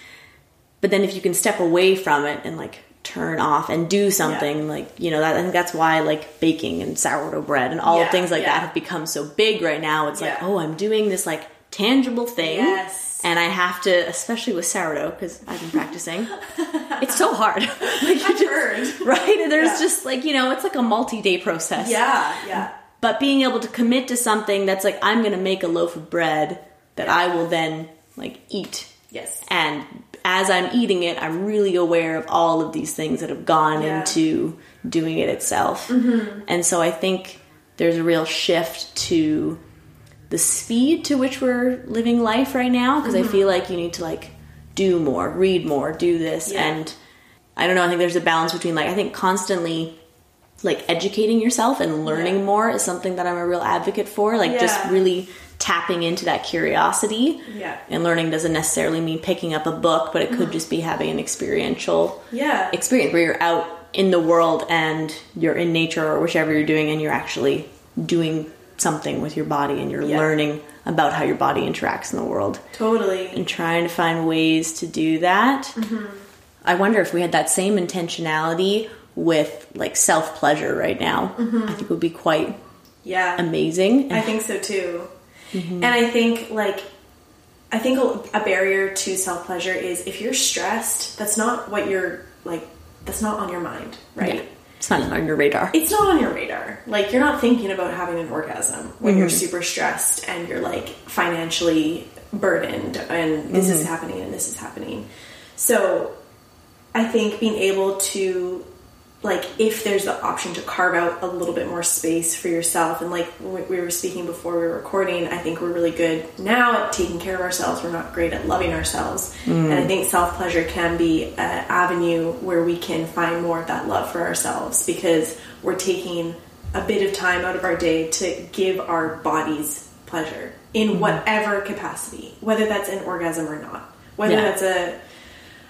But then if you can step away from it and like turn off and do something like you know that I think that's why like baking and sourdough bread and all Yeah, things like yeah. that have become so big right now. It's like oh I'm doing this like tangible thing Yes. And I have to especially with sourdough because I've been practicing. it's so hard. like you just, right? And there's Yeah. just like you know it's like a multi-day process Yeah, yeah. but being able to commit to something that's like i'm gonna make a loaf of bread that i will then like eat Yes. and as i'm eating it i'm really aware of all of these things that have gone Yeah. into doing it itself mm-hmm. and so i think there's a real shift to the speed to which we're living life right now because i mm-hmm. feel like you need to like do more read more do this Yeah. and i don't know i think there's a balance between like i think constantly like educating yourself and learning Yeah. more is something that I'm a real advocate for. Like just really tapping into that curiosity. Yeah. And learning doesn't necessarily mean picking up a book, but it could mm-hmm. just be having an experiential Yeah. experience where you're out in the world and you're in nature or whichever you're doing and you're actually doing something with your body and you're Yeah. learning about how your body interacts in the world Totally. and trying to find ways to do that. Mm-hmm. I wonder if we had that same intentionality with like self pleasure right now. Mm-hmm. I think it would be quite Yeah. amazing. I think so too. Mm-hmm. And I think like I think a barrier to self pleasure is if you're stressed, that's not what you're like that's not on your mind, right? Yeah. It's not on your radar. It's not on your radar. Like you're not thinking about having an orgasm when you're mm-hmm. super stressed and you're like financially burdened and this is mm-hmm. happening and this is happening. So I think being able to like if there's the option to carve out a little bit more space for yourself and like we we were speaking before we were recording i think we're really good now at taking care of ourselves. We're not great at loving ourselves. Mm. And i think self-pleasure can be an avenue where we can find more of that love for ourselves because we're taking a bit of time out of our day to give our bodies pleasure in mm-hmm. whatever capacity whether that's an orgasm or not whether Yeah. that's a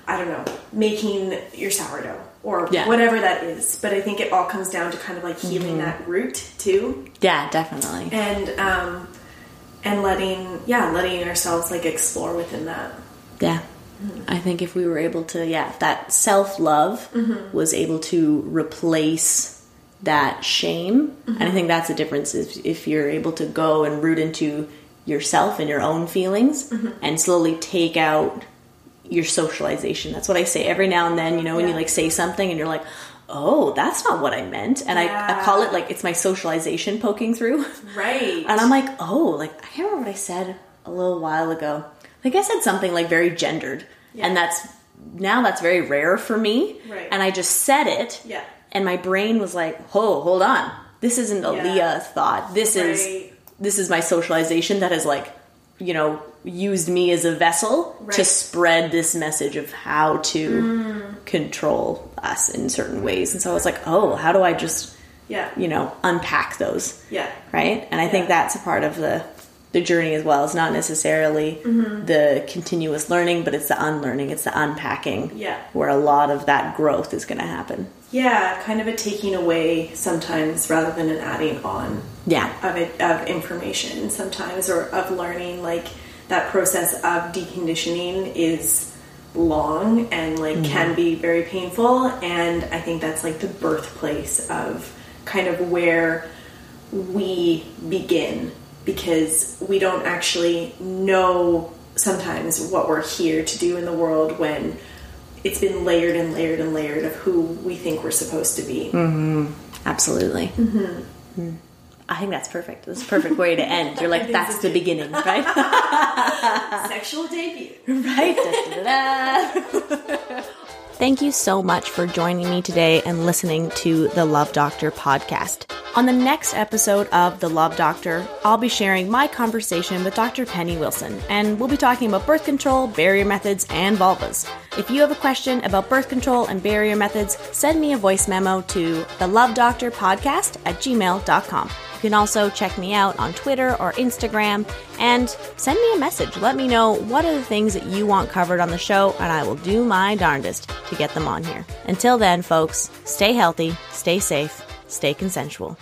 I don't know, making your sourdough or Yeah. whatever that is. But I think it all comes down to kind of like healing mm-hmm. that root too, Yeah, definitely. and um, and letting yeah, letting ourselves like explore within that. Yeah. Mm-hmm. I think if we were able to, yeah, that self love mm-hmm. was able to replace that shame, and I think that's the difference is if you're able to go and root into yourself and your own feelings and slowly take out your socialization. That's what I say every now and then, you know, when you like say something and you're like, oh, that's not what I meant. And I, I call it like it's my socialization poking through. Right. And I'm like, oh, like I can't remember what I said a little while ago. Like I said something like very gendered, Yeah. and that's now that's very rare for me. Right. And I just said it. Yeah. And my brain was like, oh, hold on, this isn't a Yeah. Leah thought. This is this is my socialization that has like you know used me as a vessel to spread this message of how to control us in certain ways. And so i was like oh how do i just Yeah. you know unpack those? Yeah. right? And i think that's a part of the the journey as well. It's not necessarily Mm-hmm. the continuous learning but it's the unlearning. It's the unpacking Yeah. where a lot of that growth is going to happen Yeah, kind of a taking away sometimes rather than an adding on yeah. of it of information sometimes or of learning like that process of deconditioning is long and like mm-hmm. can be very painful. And I think that's like the birthplace of kind of where we begin because we don't actually know sometimes what we're here to do in the world when it's been layered and layered and layered of who we think we're supposed to be. Absolutely. Mm-hmm. I think that's perfect. That's a perfect way to end. You're like, that's the beginning, right? Sexual debut. right? Da-da-da-da. Thank you so much for joining me today and listening to the Love Doctor podcast. On the next episode of The Love Doctor, I'll be sharing my conversation with Dr. Penny Wilson, and we'll be talking about birth control, barrier methods, and vulvas. If you have a question about birth control and barrier methods, send me a voice memo to the Love Doctor podcast at gmail.com. You can also check me out on Twitter or Instagram and send me a message. Let me know what are the things that you want covered on the show, and I will do my darndest to get them on here. Until then, folks, stay healthy, stay safe, stay consensual.